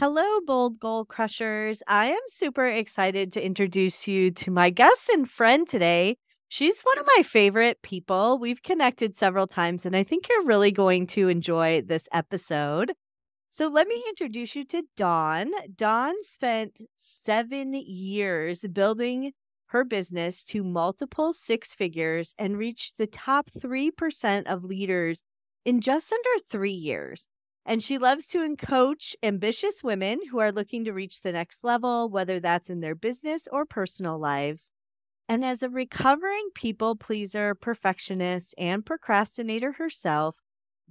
Hello, Bold Goal Crushers. I am super excited to introduce you to my guest and friend today. She's one of my favorite people. We've connected several times, and I think you're really going to enjoy this episode. So, let me introduce you to Dawn. Dawn spent seven years building her business to multiple six figures and reached the top 3% of leaders in just under three years. And she loves to coach ambitious women who are looking to reach the next level, whether that's in their business or personal lives. And as a recovering people pleaser, perfectionist, and procrastinator herself,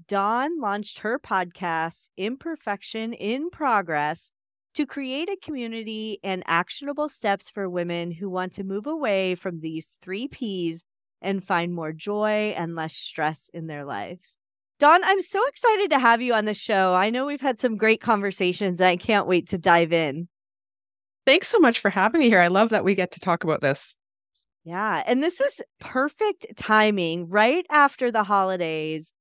Dawn launched her podcast, Imperfection in Progress, to create a community and actionable steps for women who want to move away from these three P's and find more joy and less stress in their lives. Dawn, I'm so excited to have you on the show. I know we've had some great conversations and I can't wait to dive in. Thanks so much for having me here. I love that we get to talk about this. Yeah. And this is perfect timing right after the holidays,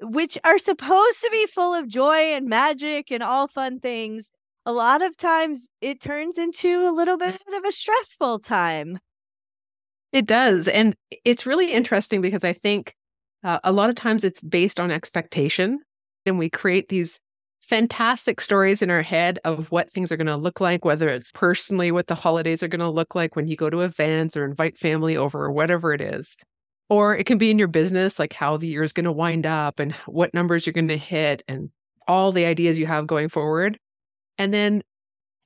which are supposed to be full of joy and magic and all fun things. A lot of times it turns into a little bit of a stressful time. It does. And it's really interesting because I think uh, a lot of times it's based on expectation, and we create these fantastic stories in our head of what things are going to look like, whether it's personally what the holidays are going to look like when you go to events or invite family over or whatever it is. Or it can be in your business, like how the year is going to wind up and what numbers you're going to hit and all the ideas you have going forward. And then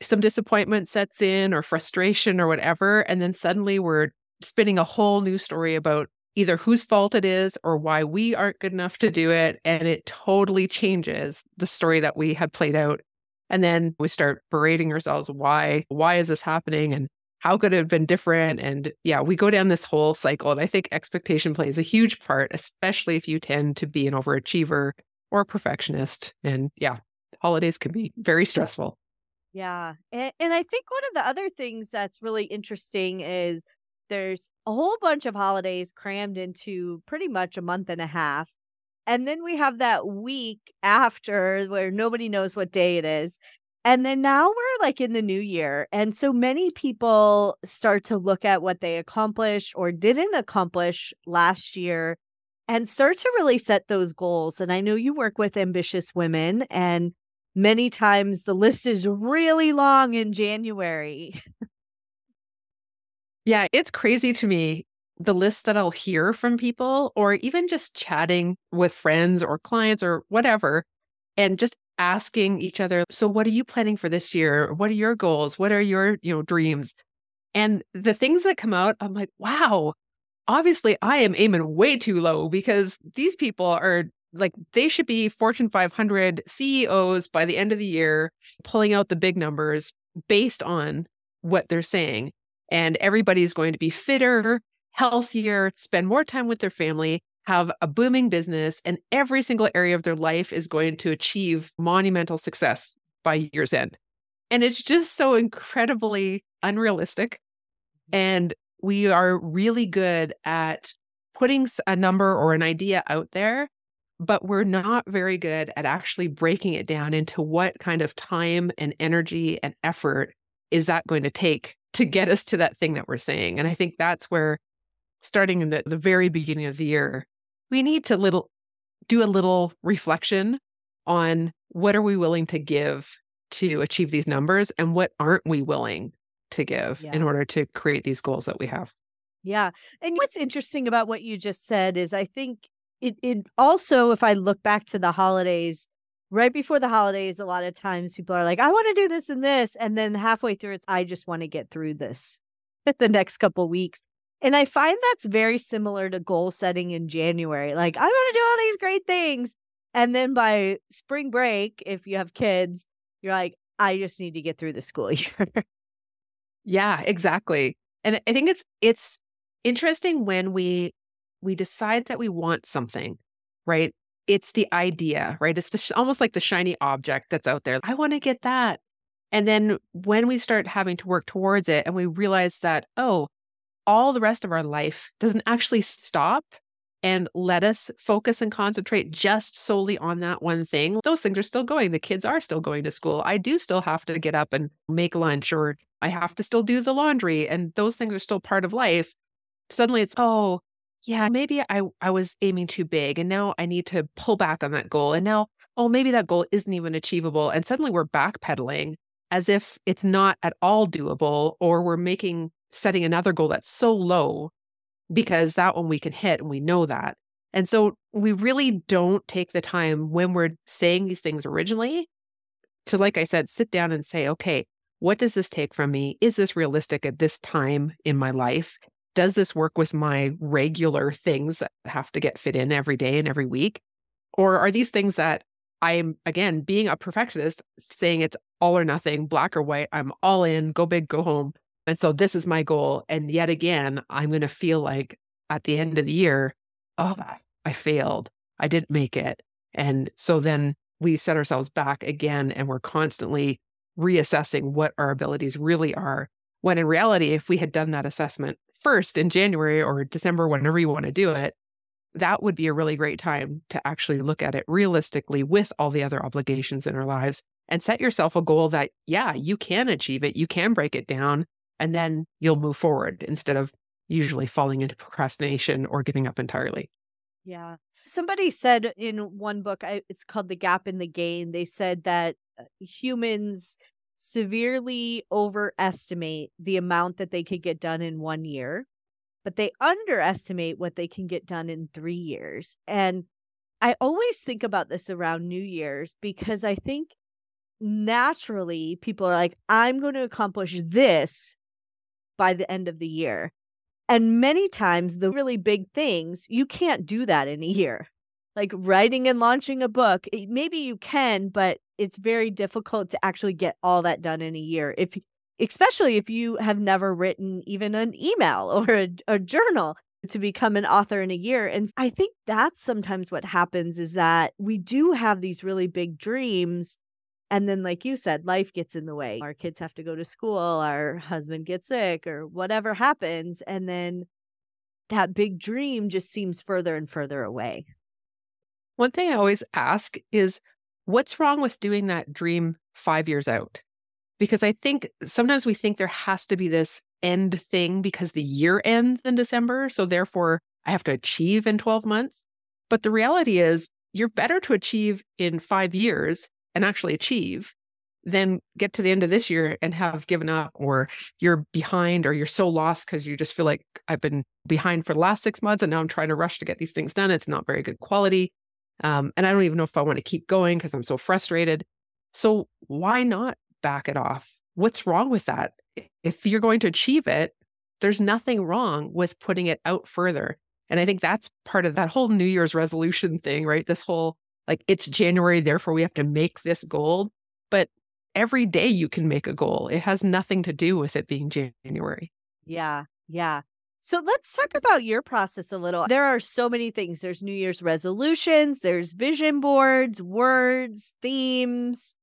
some disappointment sets in or frustration or whatever. And then suddenly we're spinning a whole new story about either whose fault it is or why we aren't good enough to do it. And it totally changes the story that we had played out. And then we start berating ourselves why, why is this happening? And how could it have been different? And yeah, we go down this whole cycle. And I think expectation plays a huge part, especially if you tend to be an overachiever or perfectionist. And yeah, holidays can be very stressful. Yeah. And, and I think one of the other things that's really interesting is there's a whole bunch of holidays crammed into pretty much a month and a half. And then we have that week after where nobody knows what day it is. And then now we're like in the new year. And so many people start to look at what they accomplished or didn't accomplish last year and start to really set those goals. And I know you work with ambitious women, and many times the list is really long in January. Yeah, it's crazy to me the list that I'll hear from people, or even just chatting with friends or clients or whatever, and just asking each other, so what are you planning for this year? What are your goals? What are your, you know, dreams? And the things that come out, I'm like, wow, obviously I am aiming way too low because these people are like they should be Fortune 500 CEOs by the end of the year, pulling out the big numbers based on what they're saying and everybody's going to be fitter, healthier, spend more time with their family, have a booming business, and every single area of their life is going to achieve monumental success by year's end. And it's just so incredibly unrealistic. And we are really good at putting a number or an idea out there, but we're not very good at actually breaking it down into what kind of time and energy and effort is that going to take to get us to that thing that we're saying. And I think that's where starting in the, the very beginning of the year, we need to little do a little reflection on what are we willing to give to achieve these numbers and what aren't we willing to give yeah. in order to create these goals that we have. Yeah. And what's interesting about what you just said is I think it, it also, if I look back to the holidays, right before the holidays, a lot of times people are like, I want to do this and this. And then halfway through, it's, I just want to get through this the next couple weeks. And I find that's very similar to goal setting in January. Like, I want to do all these great things. And then by spring break, if you have kids, you're like, I just need to get through the school year. yeah, exactly. And I think it's it's interesting when we we decide that we want something, right? It's the idea, right? It's the, almost like the shiny object that's out there. I want to get that. And then when we start having to work towards it and we realize that, oh, all the rest of our life doesn't actually stop and let us focus and concentrate just solely on that one thing. Those things are still going. The kids are still going to school. I do still have to get up and make lunch, or I have to still do the laundry, and those things are still part of life. Suddenly it's, oh, yeah, maybe I, I was aiming too big and now I need to pull back on that goal. And now, oh, maybe that goal isn't even achievable. And suddenly we're backpedaling as if it's not at all doable, or we're making setting another goal that's so low because that one we can hit and we know that. And so we really don't take the time when we're saying these things originally to, like I said, sit down and say, okay, what does this take from me? Is this realistic at this time in my life? Does this work with my regular things that have to get fit in every day and every week? Or are these things that I'm, again, being a perfectionist, saying it's all or nothing, black or white, I'm all in, go big, go home. And so this is my goal. And yet again, I'm going to feel like at the end of the year, oh, I failed. I didn't make it. And so then we set ourselves back again and we're constantly reassessing what our abilities really are. When in reality, if we had done that assessment first in January or December, whenever you want to do it, that would be a really great time to actually look at it realistically with all the other obligations in our lives and set yourself a goal that, yeah, you can achieve it, you can break it down, and then you'll move forward instead of usually falling into procrastination or giving up entirely. Yeah. Somebody said in one book, it's called The Gap and the Gain, they said that uh, humans severely overestimate the amount that they could get done in one year, but they underestimate what they can get done in three years. And I always think about this around New Year's because I think naturally people are like, I'm going to accomplish this by the end of the year. And many times, the really big things, you can't do that in a year like writing and launching a book, maybe you can, but it's very difficult to actually get all that done in a year. If especially if you have never written even an email or a, a journal to become an author in a year. And I think that's sometimes what happens is that we do have these really big dreams. And then, like you said, life gets in the way. Our kids have to go to school, our husband gets sick, or whatever happens. And then that big dream just seems further and further away. One thing I always ask is what's wrong with doing that dream five years out? Because I think sometimes we think there has to be this end thing because the year ends in December. So therefore, I have to achieve in 12 months. But the reality is, you're better to achieve in five years and actually achieve than get to the end of this year and have given up or you're behind or you're so lost because you just feel like I've been behind for the last six months and now I'm trying to rush to get these things done. It's not very good quality. Um, and I don't even know if I want to keep going because I'm so frustrated. So why not back it off? What's wrong with that? If you're going to achieve it, there's nothing wrong with putting it out further. And I think that's part of that whole New Year's resolution thing, right? This whole like it's January, therefore we have to make this goal. But every day you can make a goal. It has nothing to do with it being January. Yeah. Yeah. So let's talk mm-hmm. about your process a little. There are so many things. There's New Year's resolutions, there's vision boards, words, themes.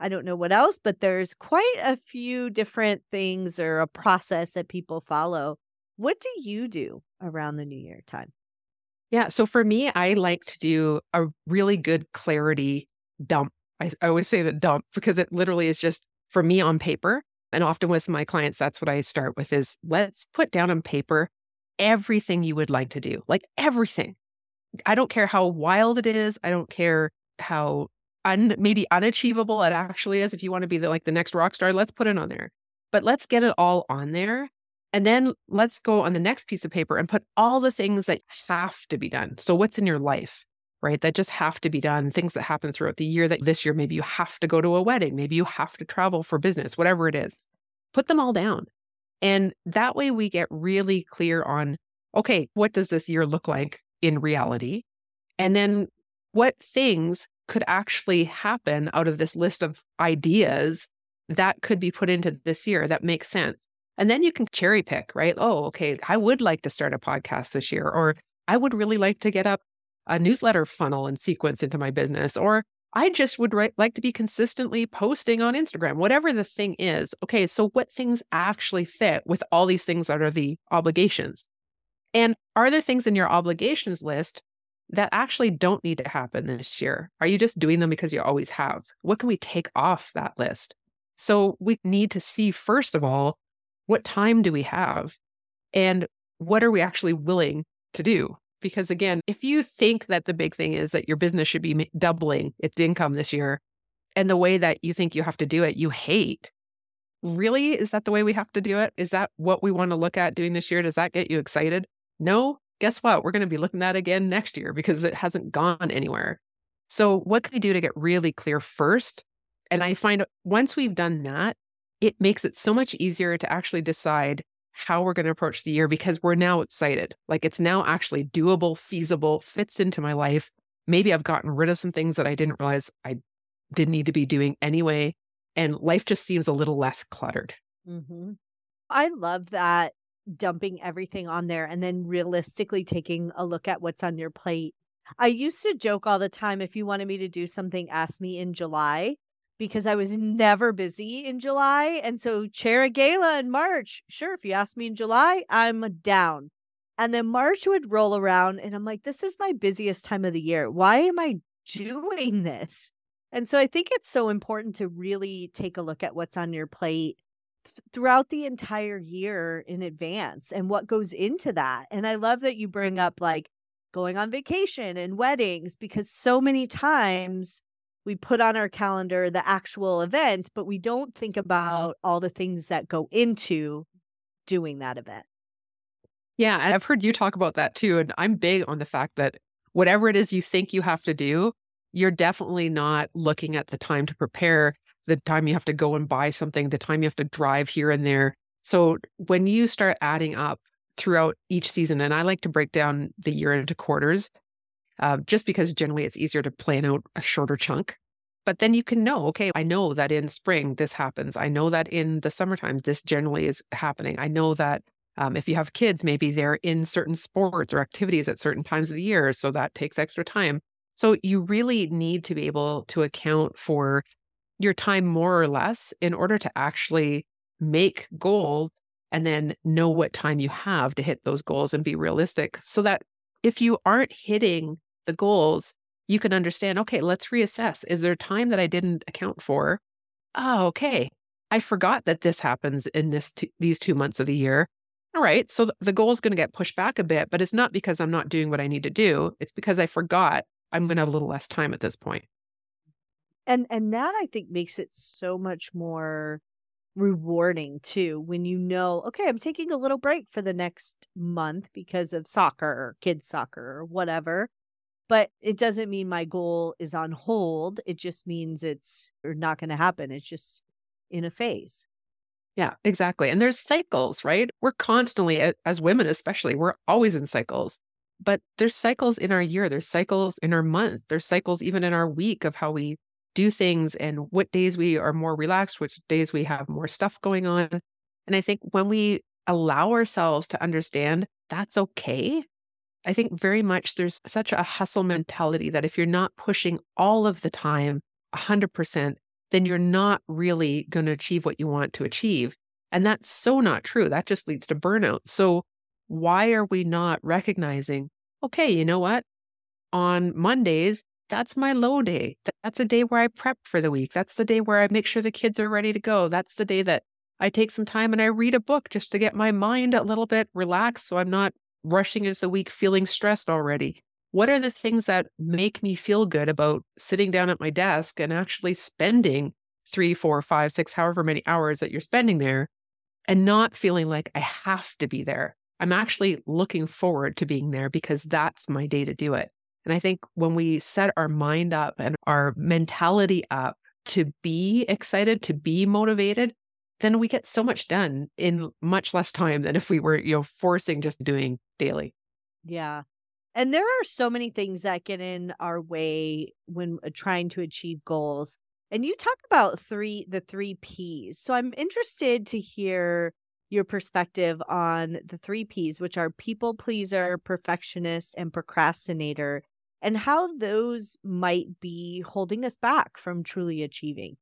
I don't know what else, but there's quite a few different things or a process that people follow. What do you do around the New Year time? Yeah. So for me, I like to do a really good clarity dump. I, I always say the dump because it literally is just for me on paper. And often with my clients, that's what I start with is let's put down on paper everything you would like to do, like everything. I don't care how wild it is. I don't care how un, maybe unachievable it actually is. If you want to be the, like the next rock star, let's put it on there. But let's get it all on there. And then let's go on the next piece of paper and put all the things that have to be done. So, what's in your life? Right? That just have to be done. Things that happen throughout the year that this year, maybe you have to go to a wedding, maybe you have to travel for business, whatever it is. Put them all down. And that way we get really clear on okay, what does this year look like in reality? And then what things could actually happen out of this list of ideas that could be put into this year that makes sense. And then you can cherry pick, right? Oh, okay, I would like to start a podcast this year, or I would really like to get up a newsletter funnel and sequence into my business, or I just would write, like to be consistently posting on Instagram, whatever the thing is. Okay, so what things actually fit with all these things that are the obligations? And are there things in your obligations list that actually don't need to happen this year? Are you just doing them because you always have? What can we take off that list? So we need to see, first of all, what time do we have? And what are we actually willing to do? Because again, if you think that the big thing is that your business should be doubling its income this year, and the way that you think you have to do it, you hate, really? Is that the way we have to do it? Is that what we want to look at doing this year? Does that get you excited? No? Guess what? We're going to be looking at again next year because it hasn't gone anywhere. So, what can we do to get really clear first? And I find once we've done that, it makes it so much easier to actually decide how we're going to approach the year because we're now excited. Like it's now actually doable, feasible, fits into my life. Maybe I've gotten rid of some things that I didn't realize I didn't need to be doing anyway. And life just seems a little less cluttered. Mm-hmm. I love that dumping everything on there and then realistically taking a look at what's on your plate. I used to joke all the time if you wanted me to do something, ask me in July because I was never busy in July. And so chair a gala in March. Sure, if you ask me in July, I'm down. And then March would roll around and I'm like, this is my busiest time of the year. Why am I doing this? And so I think it's so important to really take a look at what's on your plate throughout the entire year in advance and what goes into that. And I love that you bring up like going on vacation and weddings because so many times we put on our calendar the actual event, but we don't think uh-huh. about all the things that go into doing that event. Yeah, I've heard you talk about that too. And I'm big on the fact that whatever it is you think you have to do, you're definitely not looking at the time to prepare, the time you have to go and buy something, the time you have to drive here and there. So when you start adding up throughout each season, and I like to break down the year into quarters, uh, just because generally it's easier to plan out a shorter chunk. But then you can know, okay, I know that in spring this happens. I know that in the summertime this generally is happening. I know that um, if you have kids, maybe they're in certain sports or activities at certain times of the year. So that takes extra time. So you really need to be able to account for your time more or less in order to actually make goals and then know what time you have to hit those goals and be realistic so that if you aren't hitting the goals, you can understand, okay, let's reassess. Is there time that I didn't account for? Oh, okay. I forgot that this happens in this t- these 2 months of the year. All right, so the goal is going to get pushed back a bit, but it's not because I'm not doing what I need to do. It's because I forgot I'm going to have a little less time at this point. And and that I think makes it so much more rewarding too when you know, okay, I'm taking a little break for the next month because of soccer or kids soccer or whatever. But it doesn't mean my goal is on hold. It just means it's not going to happen. It's just in a phase. Yeah, exactly. And there's cycles, right? We're constantly, as women especially, we're always in cycles. But there's cycles in our year, there's cycles in our month, there's cycles even in our week of how we do things and what days we are more relaxed, which days we have more stuff going on. And I think when we allow ourselves to understand that's okay, I think very much there's such a hustle mentality that if you're not pushing all of the time, 100%, then you're not really going to achieve what you want to achieve. And that's so not true. That just leads to burnout. So, why are we not recognizing, okay, you know what? On Mondays, that's my low day. That's a day where I prep for the week. That's the day where I make sure the kids are ready to go. That's the day that I take some time and I read a book just to get my mind a little bit relaxed so I'm not rushing into the week feeling stressed already. What are the things that make me feel good about sitting down at my desk and actually spending three, four, five, six, however many hours that you're spending there and not feeling like I have to be there? I'm actually looking forward to being there because that's my day to do it. And I think when we set our mind up and our mentality up to be excited, to be motivated, then we get so much done in much less time than if we were, you know, forcing just doing daily. Yeah. And there are so many things that get in our way when uh, trying to achieve goals. And you talk about three the 3 Ps. So I'm interested to hear your perspective on the three P's, which are people pleaser, perfectionist, and procrastinator, and how those might be holding us back from truly achieving.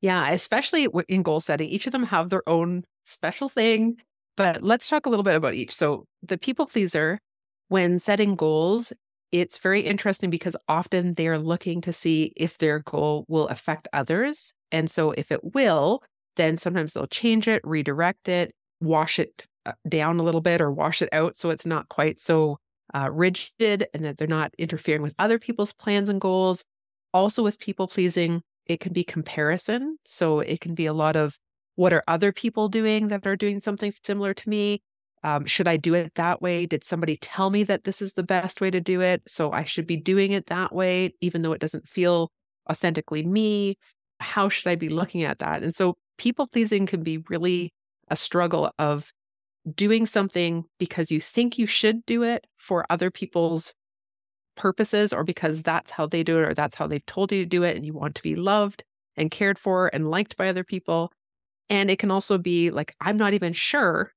Yeah, especially in goal setting, each of them have their own special thing. But let's talk a little bit about each. So, the people pleaser, when setting goals, it's very interesting because often they're looking to see if their goal will affect others. And so, if it will, then sometimes they'll change it, redirect it, wash it uh, down a little bit or wash it out so it's not quite so uh, rigid and that they're not interfering with other people's plans and goals. Also, with people pleasing, it can be comparison. So it can be a lot of what are other people doing that are doing something similar to me? Um, should I do it that way? Did somebody tell me that this is the best way to do it? So I should be doing it that way, even though it doesn't feel authentically me. How should I be looking at that? And so people pleasing can be really a struggle of doing something because you think you should do it for other people's purposes or because that's how they do it or that's how they've told you to do it and you want to be loved and cared for and liked by other people. And it can also be like, I'm not even sure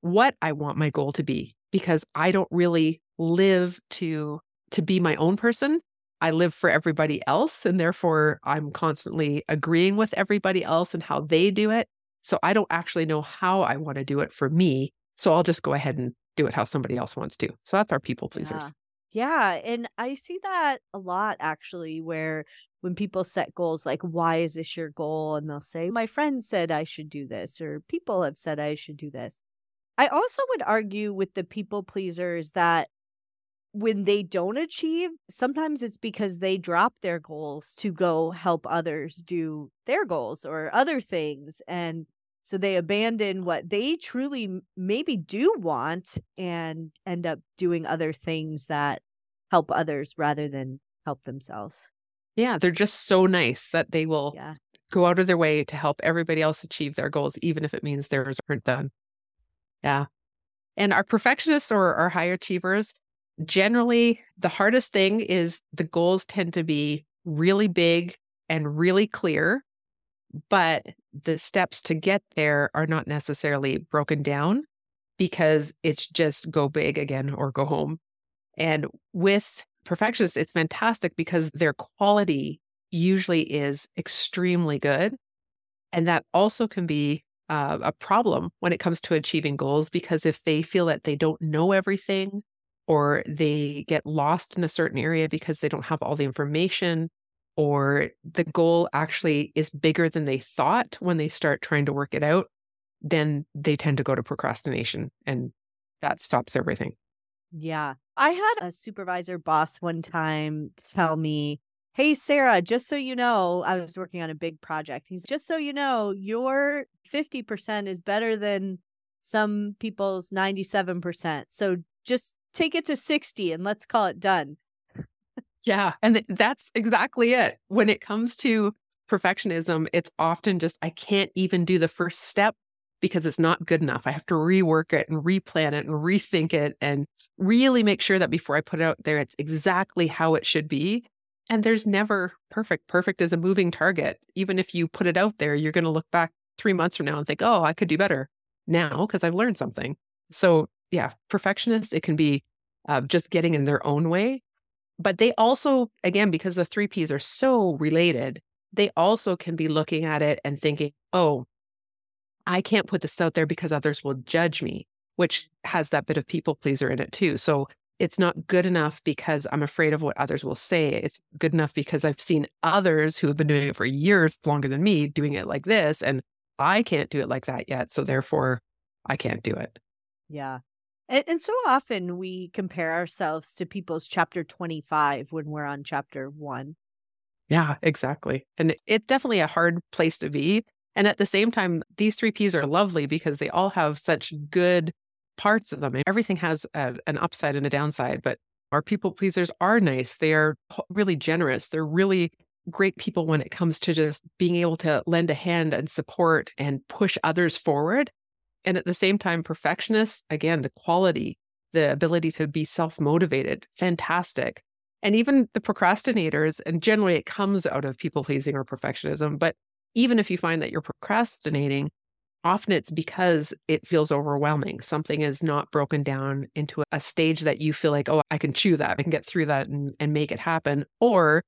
what I want my goal to be because I don't really live to to be my own person. I live for everybody else and therefore I'm constantly agreeing with everybody else and how they do it. So I don't actually know how I want to do it for me. So I'll just go ahead and do it how somebody else wants to. So that's our people pleasers. Yeah. Yeah, and I see that a lot actually, where when people set goals, like, why is this your goal? And they'll say, my friend said I should do this, or people have said I should do this. I also would argue with the people pleasers that when they don't achieve, sometimes it's because they drop their goals to go help others do their goals or other things. And so they abandon what they truly maybe do want and end up doing other things that help others rather than help themselves. Yeah, they're just so nice that they will yeah. go out of their way to help everybody else achieve their goals, even if it means theirs aren't done. Yeah. And our perfectionists or our high achievers, generally, the hardest thing is the goals tend to be really big and really clear but the steps to get there are not necessarily broken down because it's just go big again or go home. And with perfectionists, it's fantastic because their quality usually is extremely good. And that also can be uh, a problem when it comes to achieving goals because if they feel that they don't know everything or they get lost in a certain area because they don't have all the information or the goal actually is bigger than they thought when they start trying to work it out, then they tend to go to procrastination and that stops everything. Yeah. I had a supervisor boss one time tell me, Hey, Sara, just so you know, I was working on a big project. He's just so you know, your 50% is better than some people's 97%. So just take it to 60 and let's call it done. Yeah. And that's exactly it. When it comes to perfectionism, it's often just, I can't even do the first step because it's not good enough. I have to rework it and replan it and rethink it and really make sure that before I put it out there, it's exactly how it should be. And there's never perfect. Perfect is a moving target. Even if you put it out there, you're going to look back three months from now and think, oh, I could do better now because I've learned something. So, yeah, perfectionist, it can be uh, just getting in their own way but they also, again, because the three Ps are so related, they also can be looking at it and thinking, oh, I can't put this out there because others will judge me, which has that bit of people pleaser in it too. So it's not good enough because I'm afraid of what others will say. It's good enough because I've seen others who have been doing it for years longer than me doing it like this, and I can't do it like that yet. So therefore, I can't do it. Yeah. And, and so often we compare ourselves to people's chapter 25 when we're on chapter one. Yeah, exactly. And it's definitely a hard place to be. And at the same time, these three Ps are lovely because they all have such good parts of them. Everything has a, an upside and a downside, but our people pleasers are nice. They are really generous. They're really great people when it comes to just being able to lend a hand and support and push others forward. And at the same time, perfectionists, again, the quality, the ability to be self motivated, fantastic. And even the procrastinators, and generally it comes out of people pleasing or perfectionism. But even if you find that you're procrastinating, often it's because it feels overwhelming. Something is not broken down into a stage that you feel like, oh, I can chew that, I can get through that and, and make it happen. Or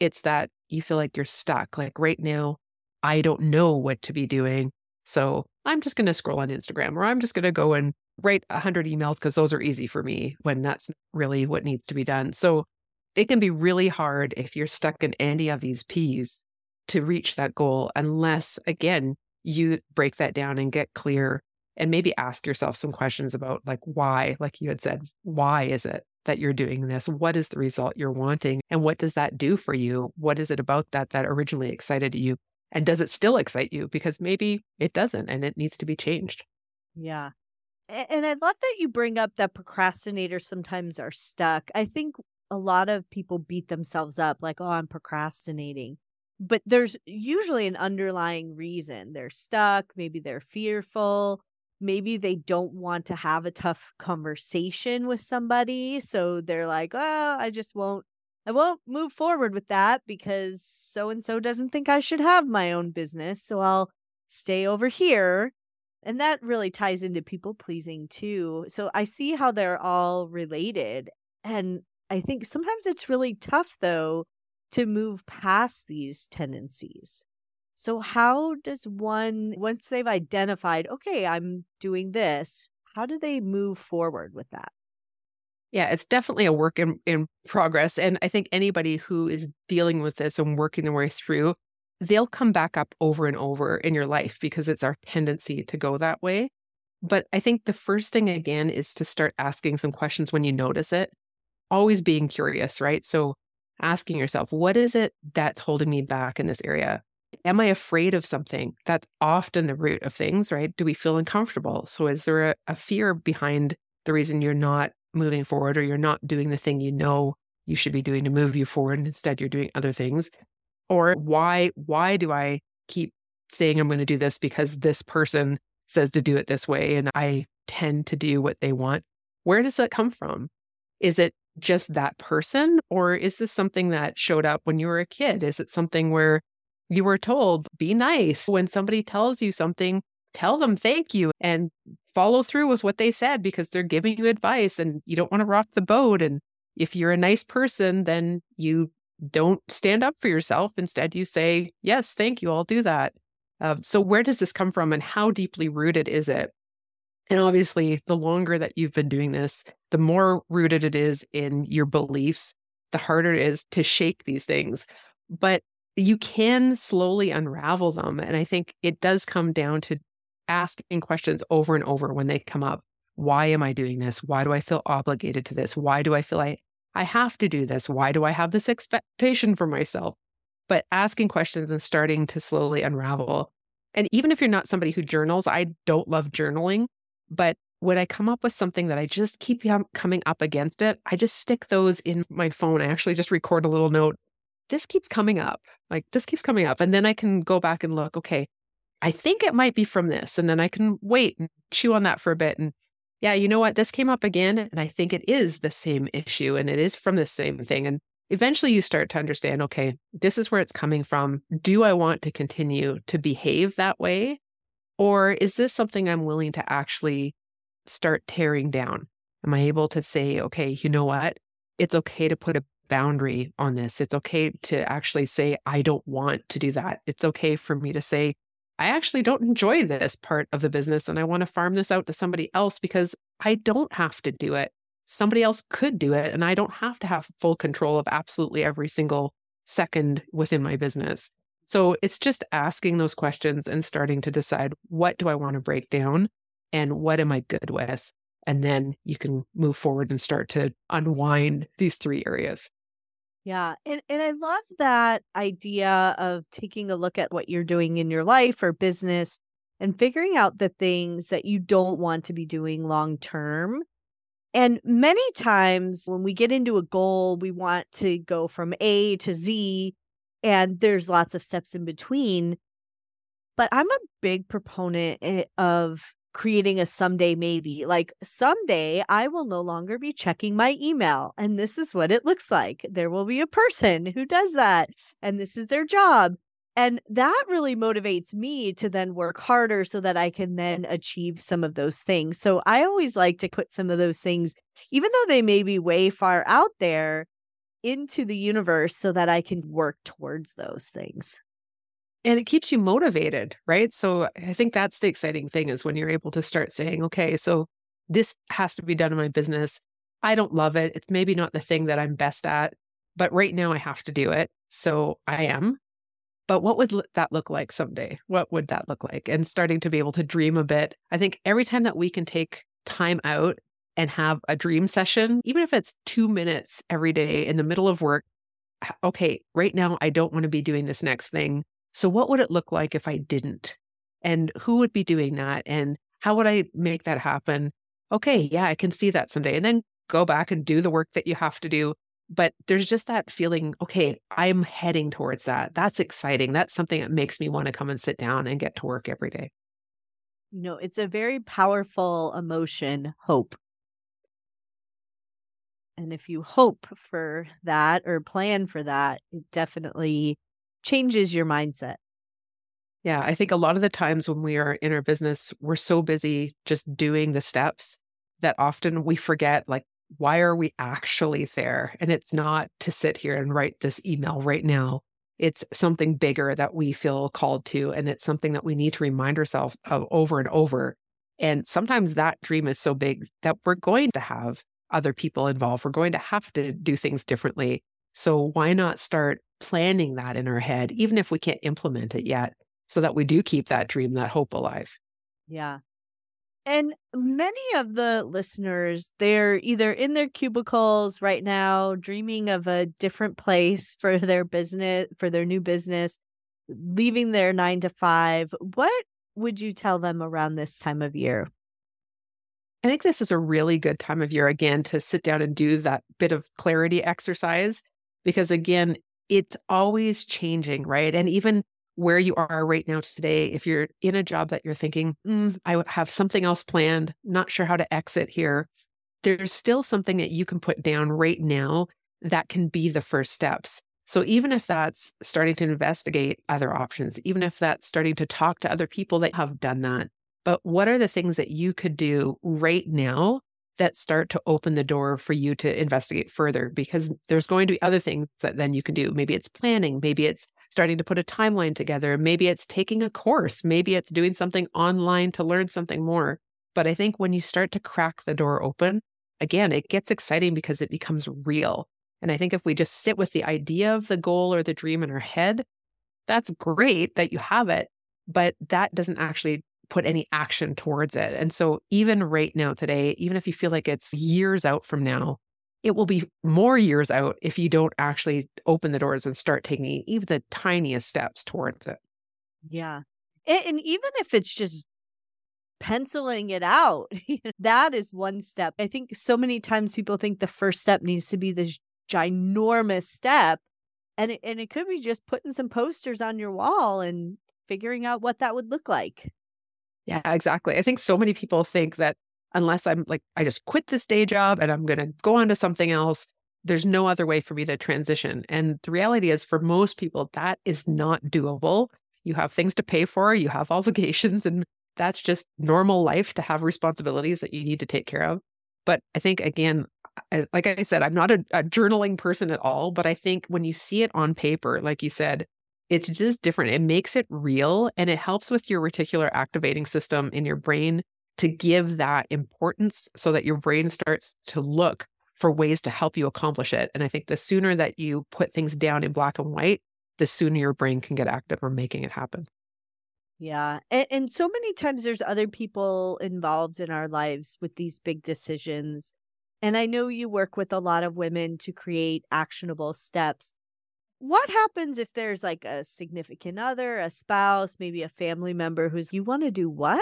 it's that you feel like you're stuck. Like right now, I don't know what to be doing. So I'm just going to scroll on Instagram or I'm just going to go and write 100 emails because those are easy for me when that's really what needs to be done. So it can be really hard if you're stuck in any of these P's to reach that goal unless, again, you break that down and get clear and maybe ask yourself some questions about like why, like you had said, why is it that you're doing this? What is the result you're wanting? And what does that do for you? What is it about that that originally excited you? And does it still excite you? Because maybe it doesn't and it needs to be changed. Yeah. And I love that you bring up that procrastinators sometimes are stuck. I think a lot of people beat themselves up like, oh, I'm procrastinating. But there's usually an underlying reason. They're stuck. Maybe they're fearful. Maybe they don't want to have a tough conversation with somebody. So they're like, oh, I just won't I won't move forward with that because so and so doesn't think I should have my own business. So I'll stay over here. And that really ties into people pleasing too. So I see how they're all related. And I think sometimes it's really tough, though, to move past these tendencies. So, how does one, once they've identified, okay, I'm doing this, how do they move forward with that? Yeah, it's definitely a work in, in progress. And I think anybody who is dealing with this and working their way through, they'll come back up over and over in your life because it's our tendency to go that way. But I think the first thing, again, is to start asking some questions when you notice it, always being curious, right? So asking yourself, what is it that's holding me back in this area? Am I afraid of something? That's often the root of things, right? Do we feel uncomfortable? So is there a, a fear behind the reason you're not moving forward or you're not doing the thing you know you should be doing to move you forward and instead you're doing other things? Or why why do i keep saying i'm going to do this because this person says to do it this way and i tend to do what they want? Where does that come from? Is it just that person or is this something that showed up when you were a kid? Is it something where you were told be nice when somebody tells you something tell them thank you and follow through with what they said because they're giving you advice and you don't want to rock the boat. And if you're a nice person, then you don't stand up for yourself. Instead, you say, Yes, thank you, I'll do that. Uh, so, where does this come from and how deeply rooted is it? And obviously, the longer that you've been doing this, the more rooted it is in your beliefs, the harder it is to shake these things. But you can slowly unravel them. And I think it does come down to asking questions over and over when they come up. Why am I doing this? Why do I feel obligated to this? Why do I feel I, I have to do this? Why do I have this expectation for myself? But asking questions and starting to slowly unravel. And even if you're not somebody who journals, I don't love journaling. But when I come up with something that I just keep coming up against it, I just stick those in my phone. I actually just record a little note. This keeps coming up. Like this keeps coming up. And then I can go back and look, okay, I think it might be from this. And then I can wait and chew on that for a bit. And yeah, you know what? This came up again. And I think it is the same issue and it is from the same thing. And eventually you start to understand okay, this is where it's coming from. Do I want to continue to behave that way? Or is this something I'm willing to actually start tearing down? Am I able to say, okay, you know what? It's okay to put a boundary on this. It's okay to actually say, I don't want to do that. It's okay for me to say, I actually don't enjoy this part of the business and I want to farm this out to somebody else because I don't have to do it. Somebody else could do it and I don't have to have full control of absolutely every single second within my business. So it's just asking those questions and starting to decide what do I want to break down and what am I good with? And then you can move forward and start to unwind these three areas. Yeah. And and I love that idea of taking a look at what you're doing in your life or business and figuring out the things that you don't want to be doing long term. And many times when we get into a goal, we want to go from A to Z and there's lots of steps in between. But I'm a big proponent eh, of creating a someday maybe. Like someday I will no longer be checking my email and this is what it looks like. There will be a person who does that and this is their job. And that really motivates me to then work harder so that I can then achieve some of those things. So I always like to put some of those things, even though they may be way far out there, into the universe so that I can work towards those things. And it keeps you motivated, right? So I think that's the exciting thing is when you're able to start saying, okay, so this has to be done in my business. I don't love it. It's maybe not the thing that I'm best at, but right now I have to do it. So I am. But what would that look like someday? What would that look like? And starting to be able to dream a bit. I think every time that we can take time out and have a dream session, even if it's two minutes every day in the middle of work, okay, right now I don't want to be doing this next thing. So what would it look like if I didn't? And who would be doing that? And how would I make that happen? Okay, yeah, I can see that someday. And then go back and do the work that you have to do. But there's just that feeling, okay, I'm heading towards that. That's exciting. That's something that makes me want to come and sit down and get to work every day. You know, it's a very powerful emotion, hope. And if you hope for that or plan for that, it definitely changes your mindset. Yeah, I think a lot of the times when we are in our business, we're so busy just doing the steps that often we forget, like, why are we actually there? And it's not to sit here and write this email right now. It's something bigger that we feel called to. And it's something that we need to remind ourselves of over and over. And sometimes that dream is so big that we're going to have other people involved. We're going to have to do things differently. So why not start planning that in our head, even if we can't implement it yet, so that we do keep that dream, that hope alive? Yeah. And many of the listeners, they're either in their cubicles right now, dreaming of a different place for their business, for their new business, leaving their nine to five. What would you tell them around this time of year? I think this is a really good time of year again to sit down and do that bit of clarity exercise because again, it's always changing, right? And even where you are right now today, if you're in a job that you're thinking, mm, I have something else planned, not sure how to exit here, there's still something that you can put down right now that can be the first steps. So even if that's starting to investigate other options, even if that's starting to talk to other people that have done that, but what are the things that you could do right now that start to open the door for you to investigate further? Because there's going to be other things that then you can do. Maybe it's planning, maybe it's starting to put a timeline together, maybe it's taking a course, maybe it's doing something online to learn something more. But I think when you start to crack the door open, again, it gets exciting because it becomes real. And I think if we just sit with the idea of the goal or the dream in our head, that's great that you have it, but that doesn't actually put any action towards it. And so, even right now, today, even if you feel like it's years out from now, it will be more years out if you don't actually open the doors and start taking even the tiniest steps towards it. Yeah. And, even if it's just penciling it out, that is one step. I think so many times people think the first step needs to be this ginormous step. And it, and it could be just putting some posters on your wall and figuring out what that would look like. Yeah, exactly. I think so many people think that unless I'm like, I just quit this day job and I'm going to go on to something else, there's no other way for me to transition. And the reality is, for most people, that is not doable. You have things to pay for, you have obligations, and that's just normal life to have responsibilities that you need to take care of. But I think, again, I, like I said, I'm not a, a journaling person at all, but I think when you see it on paper, like you said, it's just different. It makes it real and it helps with your reticular activating system in your brain to give that importance so that your brain starts to look for ways to help you accomplish it. And I think the sooner that you put things down in black and white, the sooner your brain can get active or making it happen. Yeah. And, and so many times there's other people involved in our lives with these big decisions. And I know you work with a lot of women to create actionable steps what happens if there's like a significant other, a spouse, maybe a family member who's you want to do what?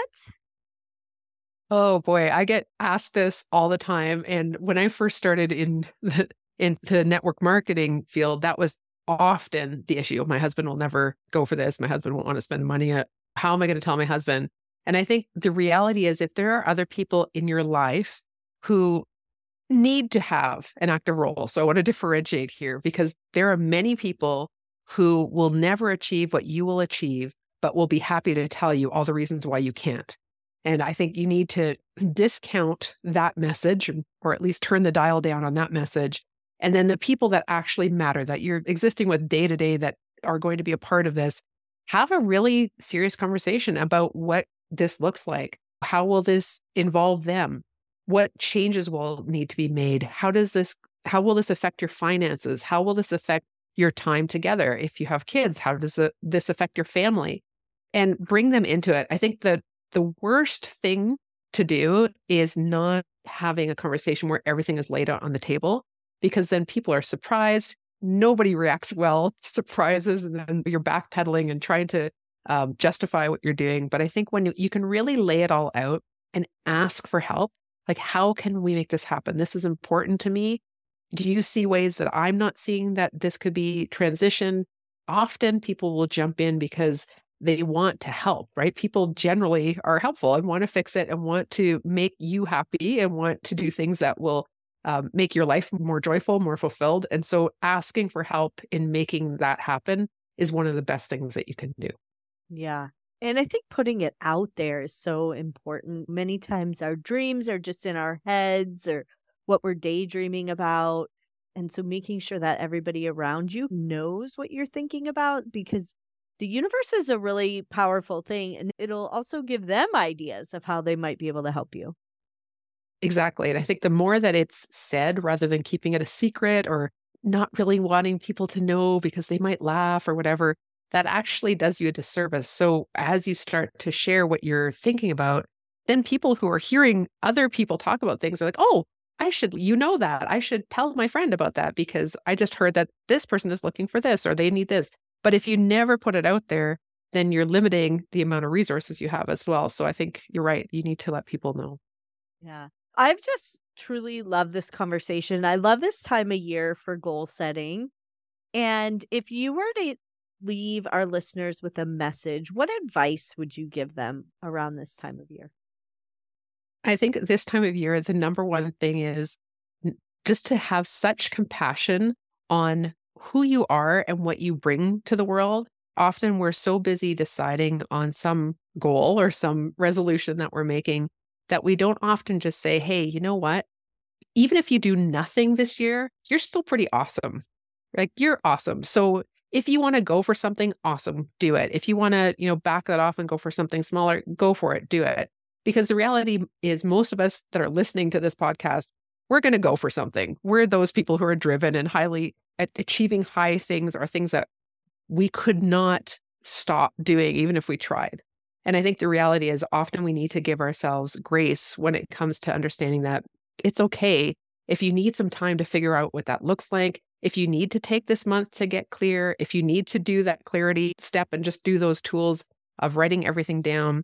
Oh boy, I get asked this all the time. And when I first started in the in the network marketing field, that was often the issue. My husband will never go for this. My husband won't want to spend money. How am I going to tell my husband? And I think the reality is if there are other people in your life who need to have an active role. So I want to differentiate here because there are many people who will never achieve what you will achieve, but will be happy to tell you all the reasons why you can't. And I think you need to discount that message or at least turn the dial down on that message. And then the people that actually matter that you're existing with day to day that are going to be a part of this, have a really serious conversation about what this looks like. How will this involve them? What changes will need to be made? How does this how will this affect your finances? How will this affect your time together? If you have kids, how does this affect your family? And bring them into it. I think that the worst thing to do is not having a conversation where everything is laid out on the table because then people are surprised. Nobody reacts well surprises, and then you're backpedaling and trying to um, justify what you're doing. But I think when you can really lay it all out and ask for help, like, how can we make this happen? This is important to me. Do you see ways that I'm not seeing that this could be transition? Often people will jump in because they want to help, right? People generally are helpful and want to fix it and want to make you happy and want to do things that will um, make your life more joyful, more fulfilled. And so asking for help in making that happen is one of the best things that you can do. Yeah. And I think putting it out there is so important. Many times our dreams are just in our heads or what we're daydreaming about. And so making sure that everybody around you knows what you're thinking about because the universe is a really powerful thing and it'll also give them ideas of how they might be able to help you. Exactly. And I think the more that it's said rather than keeping it a secret or not really wanting people to know because they might laugh or whatever, that actually does you a disservice. So as you start to share what you're thinking about, then people who are hearing other people talk about things are like, oh, I should, you know, that I should tell my friend about that because I just heard that this person is looking for this or they need this. But if you never put it out there, then you're limiting the amount of resources you have as well. So I think you're right. You need to let people know. Yeah. I've just truly loved this conversation. I love this time of year for goal setting. And if you were to leave our listeners with a message, what advice would you give them around this time of year? I think this time of year, the number one thing is just to have such compassion on who you are and what you bring to the world. Often we're so busy deciding on some goal or some resolution that we're making that we don't often just say, hey, you know what? Even if you do nothing this year, you're still pretty awesome. Like you're awesome. So if you want to go for something awesome, do it. If you want to, you know, back that off and go for something smaller, go for it, do it. Because the reality is most of us that are listening to this podcast, we're going to go for something. We're those people who are driven and highly achieving high things are things that we could not stop doing even if we tried. And I think the reality is often we need to give ourselves grace when it comes to understanding that it's okay if you need some time to figure out what that looks like. If you need to take this month to get clear, if you need to do that clarity step and just do those tools of writing everything down,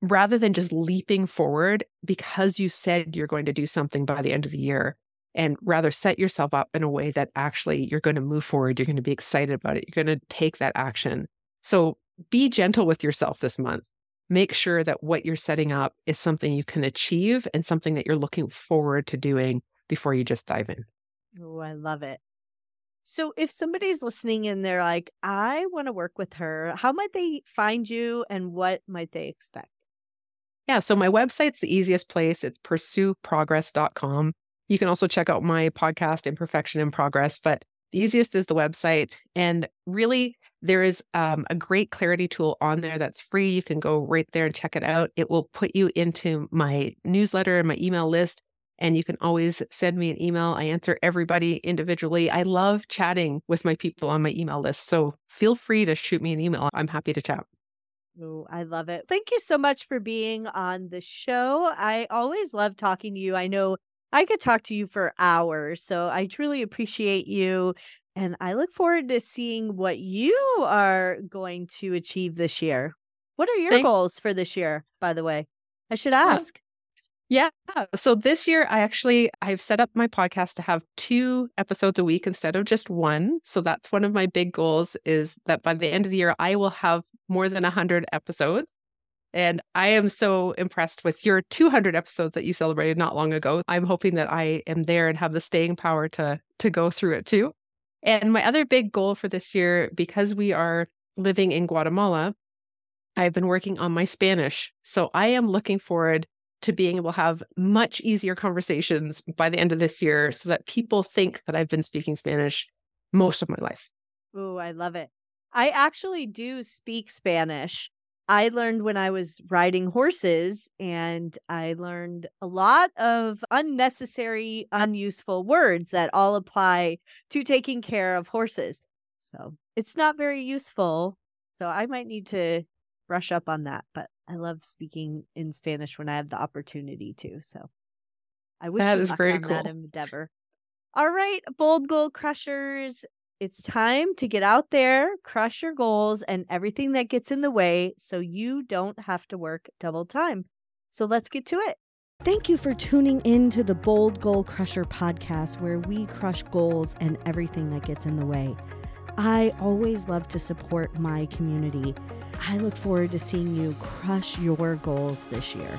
rather than just leaping forward because you said you're going to do something by the end of the year, and rather set yourself up in a way that actually you're going to move forward. You're going to be excited about it. You're going to take that action. So be gentle with yourself this month. Make sure that what you're setting up is something you can achieve and something that you're looking forward to doing before you just dive in. Oh, I love it. So, if somebody's listening and they're like, I want to work with her, how might they find you and what might they expect? Yeah, so my website's the easiest place. It's pursueprogress.com. You can also check out my podcast, Imperfection in Progress, but the easiest is the website. And really, there is um, a great clarity tool on there that's free. You can go right there and check it out. It will put you into my newsletter and my email list. And you can always send me an email. I answer everybody individually. I love chatting with my people on my email list. So feel free to shoot me an email. I'm happy to chat. Oh, I love it. Thank you so much for being on the show. I always love talking to you. I know I could talk to you for hours. So I truly appreciate you. And I look forward to seeing what you are going to achieve this year. What are your goals for this year, by the way? I should ask. Yeah. So this year I actually I've set up my podcast to have two episodes a week instead of just one. So that's one of my big goals is that by the end of the year I will have more than 100 episodes. And I am so impressed with your 200 episodes that you celebrated not long ago. I'm hoping that I am there and have the staying power to to go through it too. And my other big goal for this year, because we are living in Guatemala, I've been working on my Spanish. So I am looking forward to being able to have much easier conversations by the end of this year so that people think that I've been speaking Spanish most of my life. Oh, I love it. I actually do speak Spanish. I learned when I was riding horses, and I learned a lot of unnecessary, unuseful words that all apply to taking care of horses. So it's not very useful. So I might need to brush up on that, but I love speaking in Spanish when I have the opportunity to. So I wish that you is very on cool. that endeavor. All right, bold goal crushers. It's time to get out there, crush your goals and everything that gets in the way so you don't have to work double time. So let's get to it. Thank you for tuning in to the Bold Goal Crusher podcast, where we crush goals and everything that gets in the way. I always love to support my community. I look forward to seeing you crush your goals this year.